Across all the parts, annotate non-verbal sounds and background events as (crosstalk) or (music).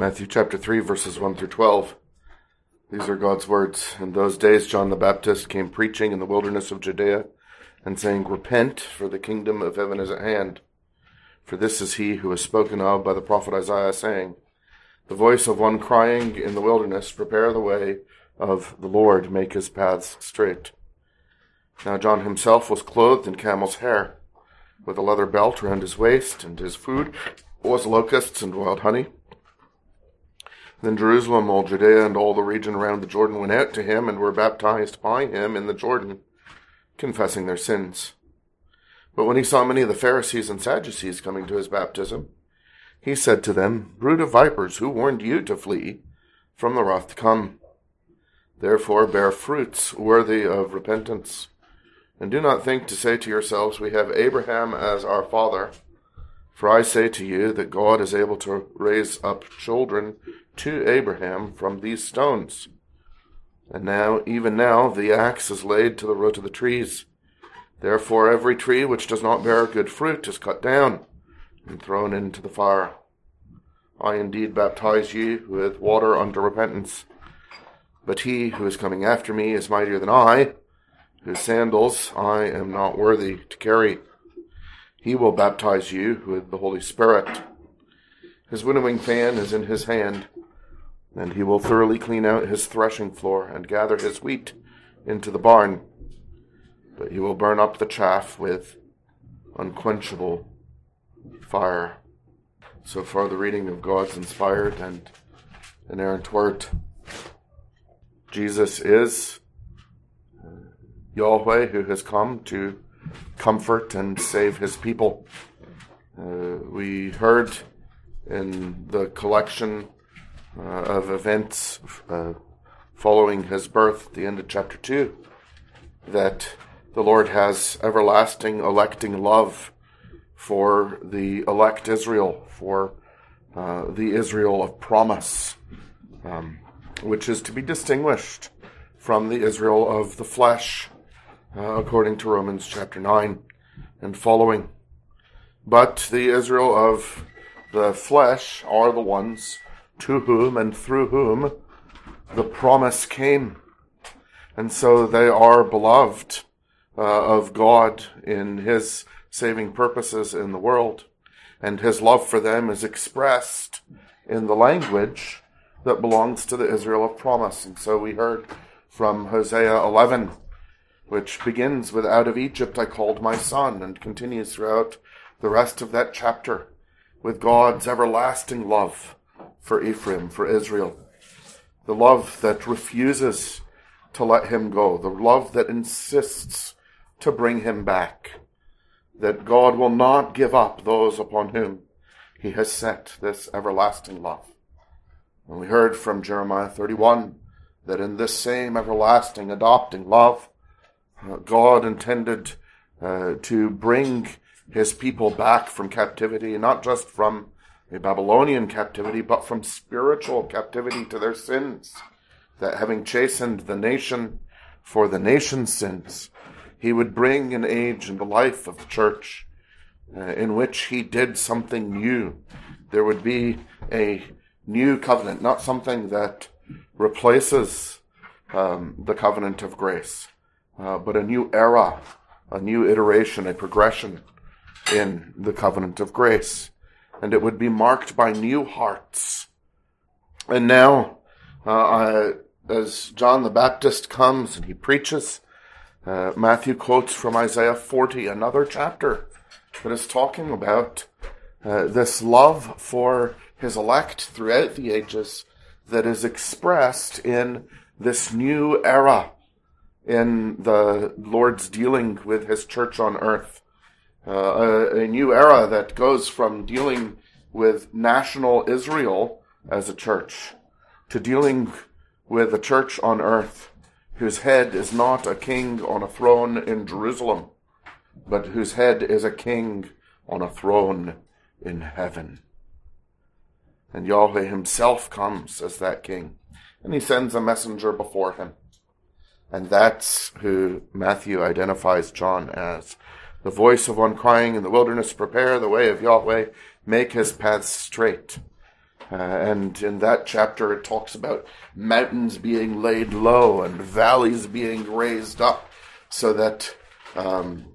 Matthew chapter 3, verses 1 through 12. These are God's words. In those days, John the Baptist came preaching in the wilderness of Judea and saying, Repent, for the kingdom of heaven is at hand. For this is he who was spoken of by the prophet Isaiah, saying, The voice of one crying in the wilderness, Prepare the way of the Lord, make his paths straight. Now John himself was clothed in camel's hair, with a leather belt around his waist, and his food was locusts and wild honey. Then Jerusalem, all Judea, and all the region around the Jordan went out to him and were baptized by him in the Jordan, confessing their sins. But when he saw many of the Pharisees and Sadducees coming to his baptism, he said to them, Brood of vipers, who warned you to flee from the wrath to come? Therefore bear fruits worthy of repentance. And do not think to say to yourselves, We have Abraham as our father. For I say to you that God is able to raise up children to Abraham from these stones. And now, even now, the axe is laid to the root of the trees. Therefore, every tree which does not bear good fruit is cut down and thrown into the fire. I indeed baptize you with water unto repentance. But he who is coming after me is mightier than I, whose sandals I am not worthy to carry. He will baptize you with the Holy Spirit. His winnowing fan is in his hand and he will thoroughly clean out his threshing floor and gather his wheat into the barn. But he will burn up the chaff with unquenchable fire. So far, the reading of God's inspired and inerrant word. Jesus is Yahweh who has come to comfort and save his people. Uh, we heard in the collection uh, of events uh, following his birth at the end of chapter 2 that the Lord has everlasting electing love for the elect Israel, for uh, the Israel of promise, um, which is to be distinguished from the Israel of the flesh, uh, according to Romans chapter 9 and following. But the Israel of the flesh are the ones to whom and through whom the promise came. And so they are beloved uh, of God in His saving purposes in the world. And His love for them is expressed in the language that belongs to the Israel of promise. And so we heard from Hosea 11, which begins with, Out of Egypt I called my son, and continues throughout the rest of that chapter with God's everlasting love for Ephraim, for Israel. The love that refuses to let him go. The love that insists to bring him back. That God will not give up those upon whom he has set this everlasting love. And we heard from Jeremiah 31 that in this same everlasting adopting love, God intended uh, to bring his people back from captivity, not just from a Babylonian captivity, but from spiritual captivity to their sins. That having chastened the nation for the nation's sins, he would bring an age in the life of the church uh, in which he did something new. There would be a new covenant, not something that replaces um, the covenant of grace, uh, but a new era, a new iteration, a progression in the covenant of grace and it would be marked by new hearts. And now, uh, as John the Baptist comes and he preaches, uh, Matthew quotes from Isaiah 40, another chapter that is talking about uh, this love for his elect throughout the ages that is expressed in this new era in the Lord's dealing with his church on earth uh, a, a, new era that goes from dealing with national Israel as a church to dealing with a church on earth whose head is not a king on a throne in Jerusalem, but whose head is a king on a throne in heaven. And Yahweh himself comes as that king, and he sends a messenger before him. And that's who Matthew identifies John as the voice of one crying in the wilderness, prepare the way of Yahweh, make his paths straight. Uh, and in that chapter, it talks about mountains being laid low and valleys being raised up, so that um,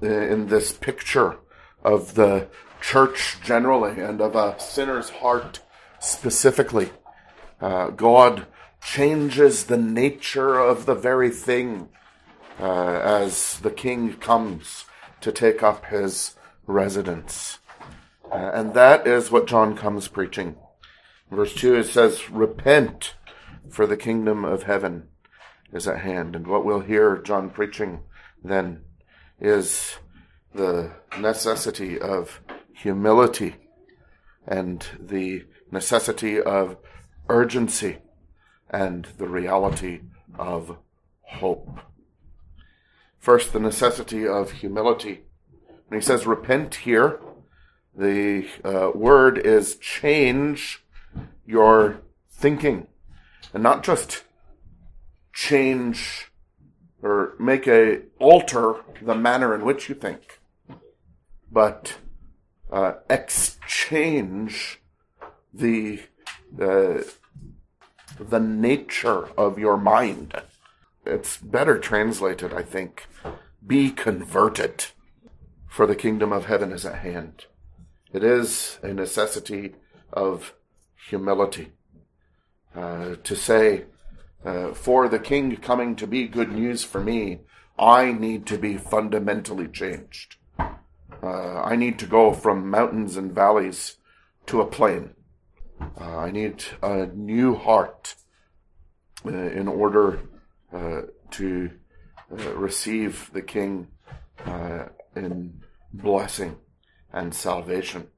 in this picture of the church generally and of a sinner's heart specifically, uh, God changes the nature of the very thing uh, as the king comes to take up his residence. Uh, and that is what John comes preaching. Verse 2 it says, Repent, for the kingdom of heaven is at hand. And what we'll hear John preaching then is the necessity of humility and the necessity of urgency and the reality of hope. First, the necessity of humility. When he says repent here, the uh, word is change your thinking. And not just change or make a alter the manner in which you think, but uh, exchange the uh, the nature of your mind. It's better translated, I think. Be converted, for the kingdom of heaven is at hand. It is a necessity of humility uh, to say, uh, for the king coming to be good news for me, I need to be fundamentally changed. Uh, I need to go from mountains and valleys to a plain. Uh, I need a new heart uh, in order uh, to uh, receive the King uh, in blessing and salvation,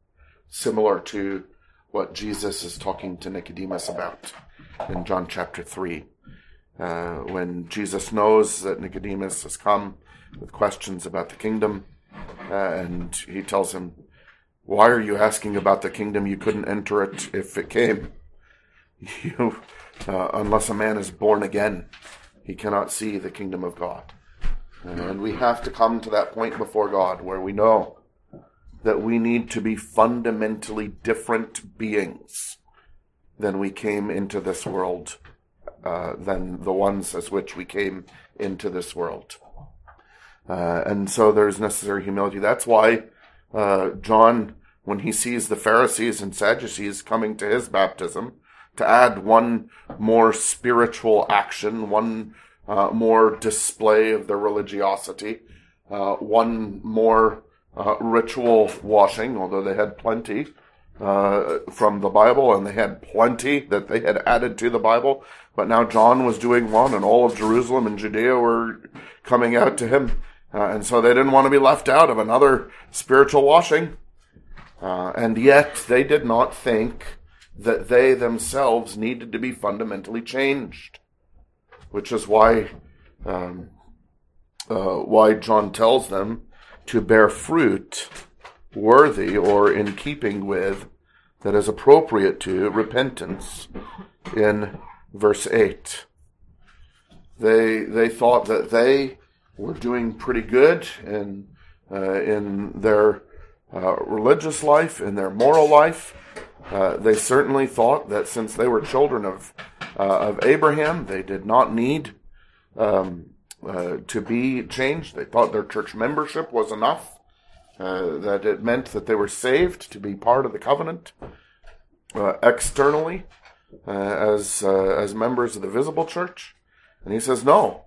similar to what Jesus is talking to Nicodemus about in John chapter 3. Uh, when Jesus knows that Nicodemus has come with questions about the kingdom, and he tells him, why are you asking about the kingdom? You couldn't enter it if it came. (laughs) You, uh, unless a man is born again, he cannot see the kingdom of God. And we have to come to that point before God where we know that we need to be fundamentally different beings than we came into this world, uh, than the ones as which we came into this world. Uh, and so there's necessary humility. That's why uh, John when he sees the Pharisees and Sadducees coming to his baptism to add one more spiritual action, one uh, more display of their religiosity, uh, one more uh, ritual washing, although they had plenty uh, from the Bible and they had plenty that they had added to the Bible. But now John was doing one, and all of Jerusalem and Judea were coming out to him. Uh, and so they didn't want to be left out of another spiritual washing. Uh, and yet they did not think that they themselves needed to be fundamentally changed, which is why um, uh, why John tells them to bear fruit worthy or in keeping with that is appropriate to repentance in verse 8 they they thought that they were doing pretty good in uh, in their uh, religious life, in their moral life. Uh, they certainly thought that since they were children of uh, of Abraham, they did not need um, uh, to be changed. They thought their church membership was enough. Uh, that it meant that they were saved to be part of the covenant externally as as members of the visible church. And he says, no,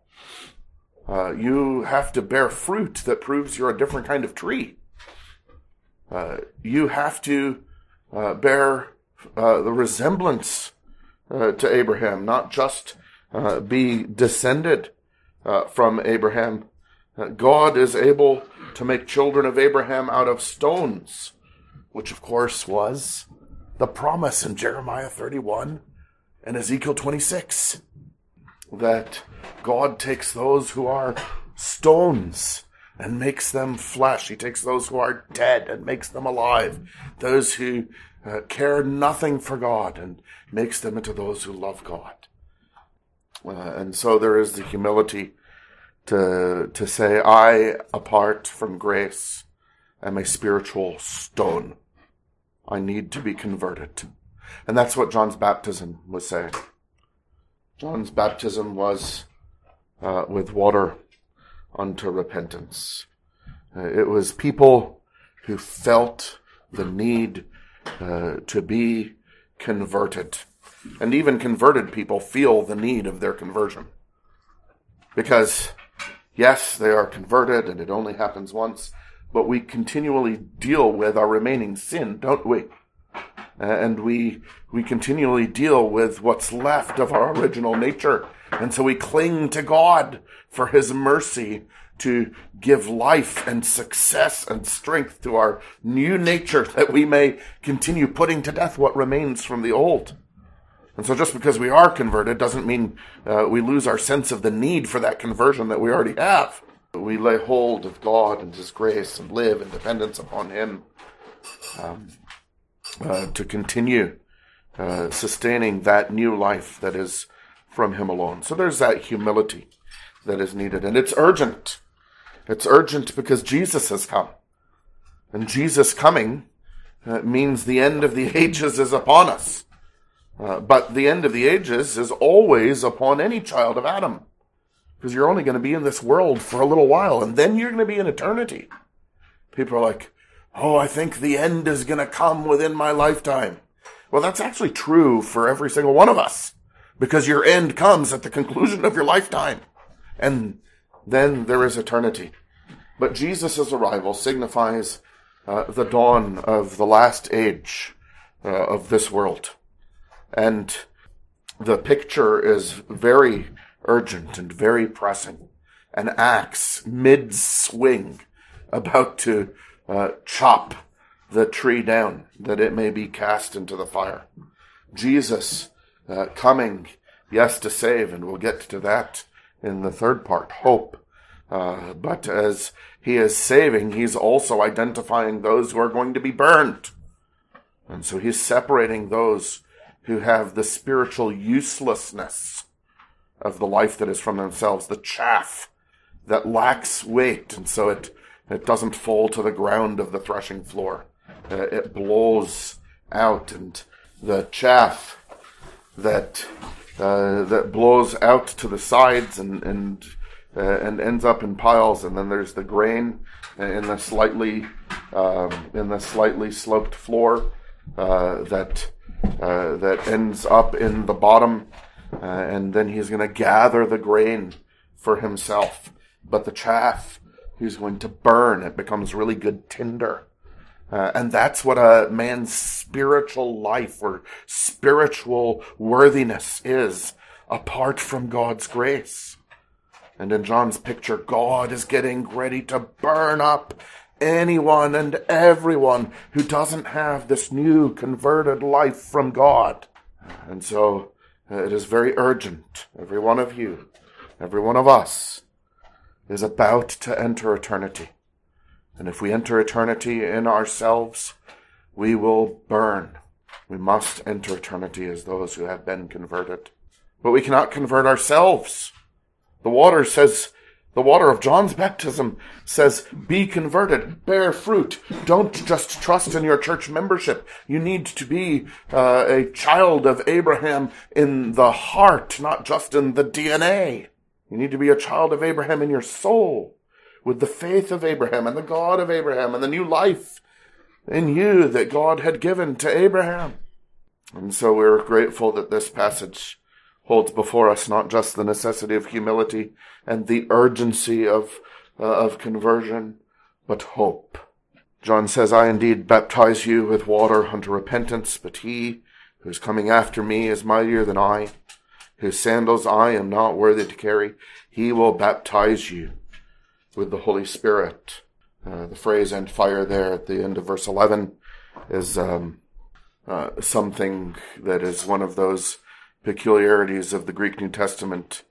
you have to bear fruit that proves you're a different kind of tree. Uh, you have to uh, bear uh, the resemblance uh, to Abraham, not just uh, be descended from Abraham. God is able to make children of Abraham out of stones, which of course was the promise in Jeremiah 31 and Ezekiel 26 that God takes those who are stones and makes them flesh. He takes those who are dead and makes them alive. Those who uh, care nothing for God and makes them into those who love God. Uh, and so there is the humility to, to say, I, apart from grace, am a spiritual stone. I need to be converted. And that's what John's baptism was saying. John's baptism was uh, with water unto repentance. Uh, it was people who felt the need uh, to be converted. And even converted people feel the need of their conversion. Because, yes, they are converted and it only happens once, but we continually deal with our remaining sin, don't we? And we, we continually deal with what's left of our original nature. And so we cling to God for His mercy to give life and success and strength to our new nature that we may continue putting to death what remains from the old. And so just because we are converted doesn't mean uh, we lose our sense of the need for that conversion that we already have. We lay hold of God and His grace and live in dependence upon Him um, uh, to continue uh, sustaining that new life that is from Him alone. So there's that humility that is needed. And it's urgent. It's urgent because Jesus has come. And Jesus coming uh, means the end of the (laughs) ages is upon us. Uh, but the end of the ages is always upon any child of Adam. Because you're only going to be in this world for a little while, and then you're going to be in eternity. People are like, oh, I think the end is going to come within my lifetime. Well, that's actually true for every single one of us. Because your end comes at the conclusion of your lifetime. And then there is eternity. But Jesus' arrival signifies uh, the dawn of the last age uh, of this world. And the picture is very urgent and very pressing. An axe mid swing about to uh, chop the tree down that it may be cast into the fire. Jesus uh, coming, yes, to save, and we'll get to that in the third part, hope. Uh, but as he is saving, he's also identifying those who are going to be burned. And so he's separating those who have the spiritual uselessness of the life that is from themselves, the chaff that lacks weight, and so it, it doesn't fall to the ground of the threshing floor. Uh, it blows out, and the chaff that uh, that blows out to the sides and and uh, and ends up in piles, and then there's the grain in the slightly um, in the slightly sloped floor uh, that uh, that ends up in the bottom, uh, and then he's going to gather the grain for himself. But the chaff, he's going to burn. It becomes really good tinder. Uh, and that's what a man's spiritual life or spiritual worthiness is apart from God's grace. And in John's picture, God is getting ready to burn up anyone and everyone who doesn't have this new converted life from God. And so uh, it is very urgent. Every one of you, every one of us is about to enter eternity. And if we enter eternity in ourselves, we will burn. We must enter eternity as those who have been converted. But we cannot convert ourselves. The water says the water of John's baptism says, be converted, bear fruit. Don't just trust in your church membership. You need to be uh, a child of Abraham in the heart, not just in the DNA. You need to be a child of Abraham in your soul, with the faith of Abraham and the God of Abraham and the new life in you that God had given to Abraham. And so we're grateful that this passage holds before us not just the necessity of humility and the urgency of, uh, of conversion, but hope. John says, I indeed baptize you with water unto repentance, but he who is coming after me is mightier than I, whose sandals I am not worthy to carry. He will baptize you with the Holy Spirit. Uh, the phrase and fire there at the end of verse 11 is um, uh, something that is one of those peculiarities of the Greek New Testament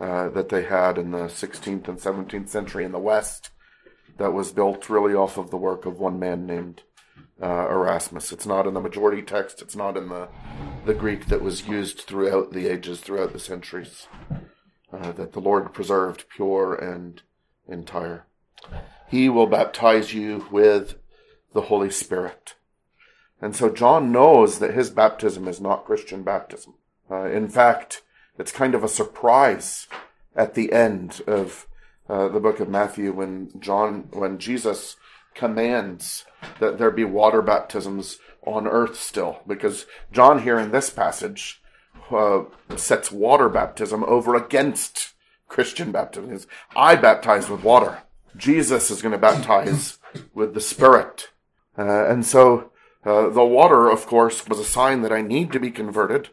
uh, that they had in the 16th and 17th century in the West that was built really off of the work of one man named uh, Erasmus. It's not in the majority text. It's not in the the Greek that was used throughout the ages, throughout the centuries, uh, that the Lord preserved pure and entire. He will baptize you with the Holy Spirit. And so John knows that his baptism is not Christian baptism. Uh, in fact, it's kind of a surprise at the end of uh, the book of Matthew when John, when Jesus commands that there be water baptisms on earth still, because John here in this passage uh, sets water baptism over against Christian baptism. Is I baptize with water. Jesus is going to baptize with the Spirit. Uh, and so uh, the water, of course, was a sign that I need to be converted.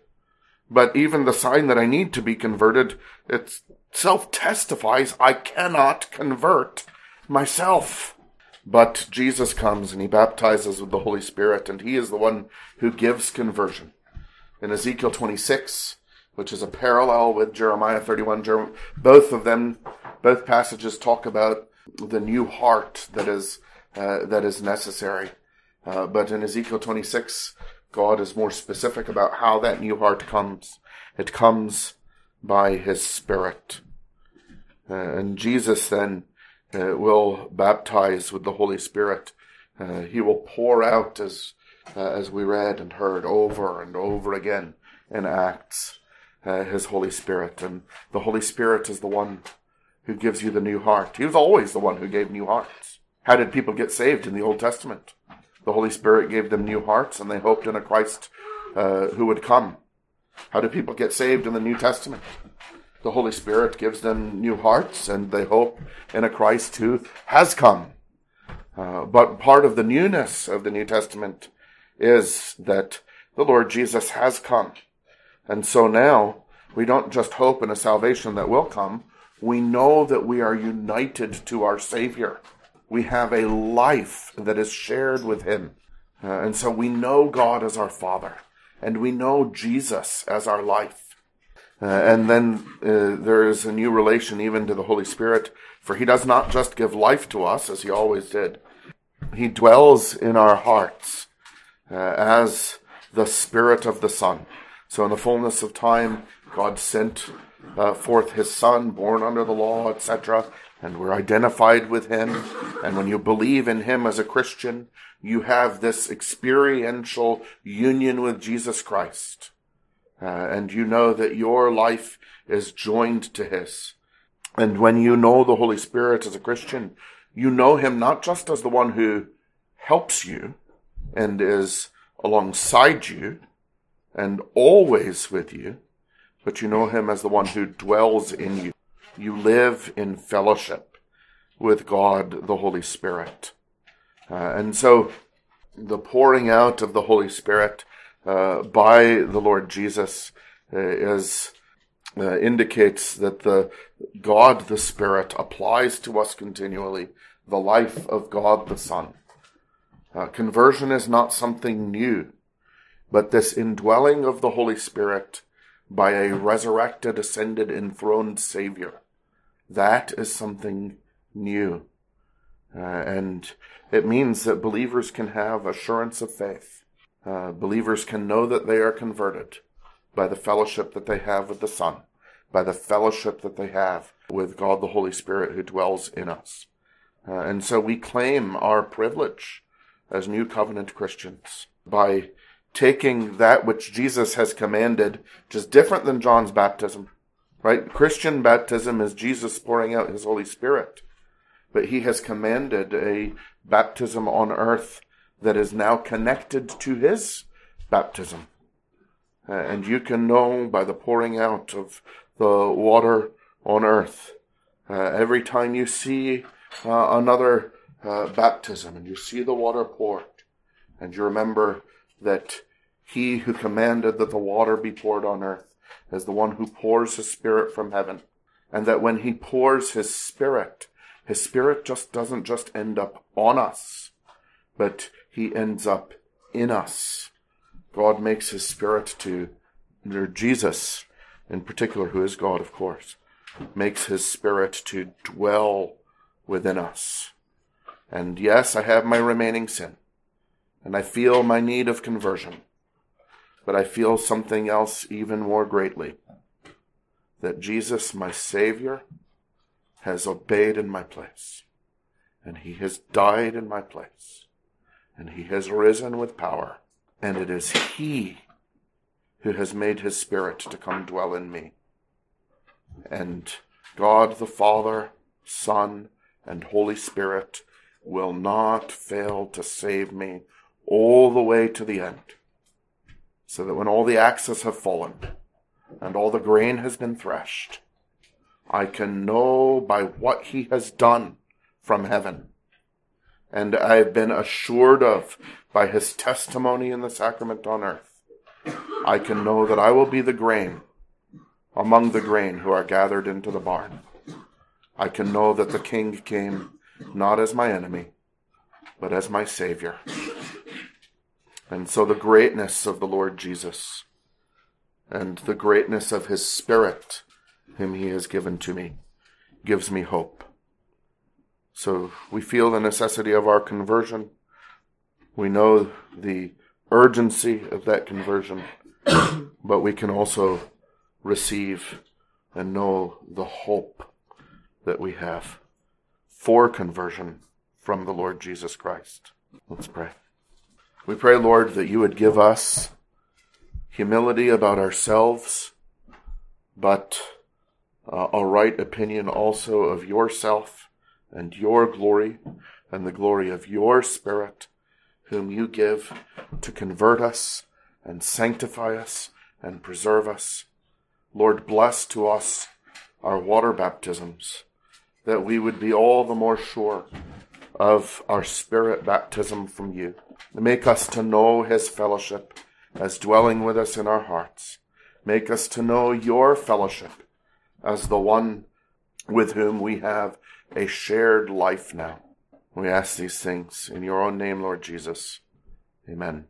But even the sign that I need to be converted itself testifies I cannot convert myself. But Jesus comes and he baptizes with the Holy Spirit, and he is the one who gives conversion. In Ezekiel 26, which is a parallel with Jeremiah 31, both of them, both passages talk about the new heart that is, uh, that is necessary. Uh, but in Ezekiel 26, God is more specific about how that new heart comes. It comes by His Spirit. Uh, and Jesus then uh, will baptize with the Holy Spirit. Uh, he will pour out, as uh, as we read and heard over and over again in Acts, uh, His Holy Spirit, and the Holy Spirit is the one who gives you the new heart. He was always the one who gave new hearts. How did people get saved in the Old Testament? The Holy Spirit gave them new hearts, and they hoped in a Christ uh, who would come. How do people get saved in the New Testament? The Holy Spirit gives them new hearts, and they hope in a Christ who has come. Uh, but part of the newness of the New Testament is that the Lord Jesus has come. And so now we don't just hope in a salvation that will come. We know that we are united to our Savior we have a life that is shared with Him. Uh, and so we know God as our Father, and we know Jesus as our life. Uh, and then uh, there is a new relation even to the Holy Spirit, for He does not just give life to us as He always did, He dwells in our hearts uh, as the Spirit of the Son. So in the fullness of time, God sent uh, forth His Son, born under the law, etc., and we're identified with him. And when you believe in him as a Christian, you have this experiential union with Jesus Christ. Uh, and you know that your life is joined to his. And when you know the Holy Spirit as a Christian, you know him not just as the one who helps you and is alongside you and always with you, but you know him as the one who dwells in you you live in fellowship with God, the Holy Spirit. Uh, and so the pouring out of the Holy Spirit uh, by the Lord Jesus uh, is uh, indicates that the God the Spirit applies to us continually the life of God the Son. Uh, conversion is not something new, but this indwelling of the Holy Spirit by a resurrected, ascended, enthroned Savior that is something new. Uh, and it means that believers can have assurance of faith. Uh, believers can know that they are converted by the fellowship that they have with the Son, by the fellowship that they have with God the Holy Spirit who dwells in us. Uh, and so we claim our privilege as New Covenant Christians by taking that which Jesus has commanded, which is different than John's baptism, Right? Christian baptism is Jesus pouring out his Holy Spirit. But he has commanded a baptism on earth that is now connected to his baptism. Uh, and you can know by the pouring out of the water on earth. Uh, every time you see uh, another uh, baptism and you see the water poured, and you remember that he who commanded that the water be poured on earth is the one who pours his spirit from heaven. And that when he pours his spirit, his spirit just doesn't just end up on us, but he ends up in us. God makes his spirit to, or Jesus in particular, who is God, of course, makes his spirit to dwell within us. And yes, I have my remaining sin, and I feel my need of conversion but I feel something else even more greatly that Jesus, my Savior, has obeyed in my place, and He has died in my place, and He has risen with power, And it is He who has made His Spirit to come dwell in me. And God the Father, Son, and Holy Spirit will not fail to save me all the way to the end. So that when all the axes have fallen and all the grain has been threshed, I can know by what he has done from heaven. And I have been assured of by his testimony in the sacrament on earth. I can know that I will be the grain among the grain who are gathered into the barn. I can know that the king came not as my enemy, but as my savior. And so the greatness of the Lord Jesus and the greatness of his spirit, whom he has given to me, gives me hope. So we feel the necessity of our conversion. We know the urgency of that conversion, (coughs) but we can also receive and know the hope that we have for conversion from the Lord Jesus Christ. Let's pray. We pray, Lord, that you would give us humility about ourselves, but uh, a right opinion also of yourself and your glory and the glory of your Spirit, whom you give to convert us and sanctify us and preserve us. Lord, bless to us our water baptisms, that we would be all the more sure of our spirit baptism from you. Make us to know his fellowship as dwelling with us in our hearts. Make us to know your fellowship as the one with whom we have a shared life now. We ask these things in your own name, Lord Jesus. Amen.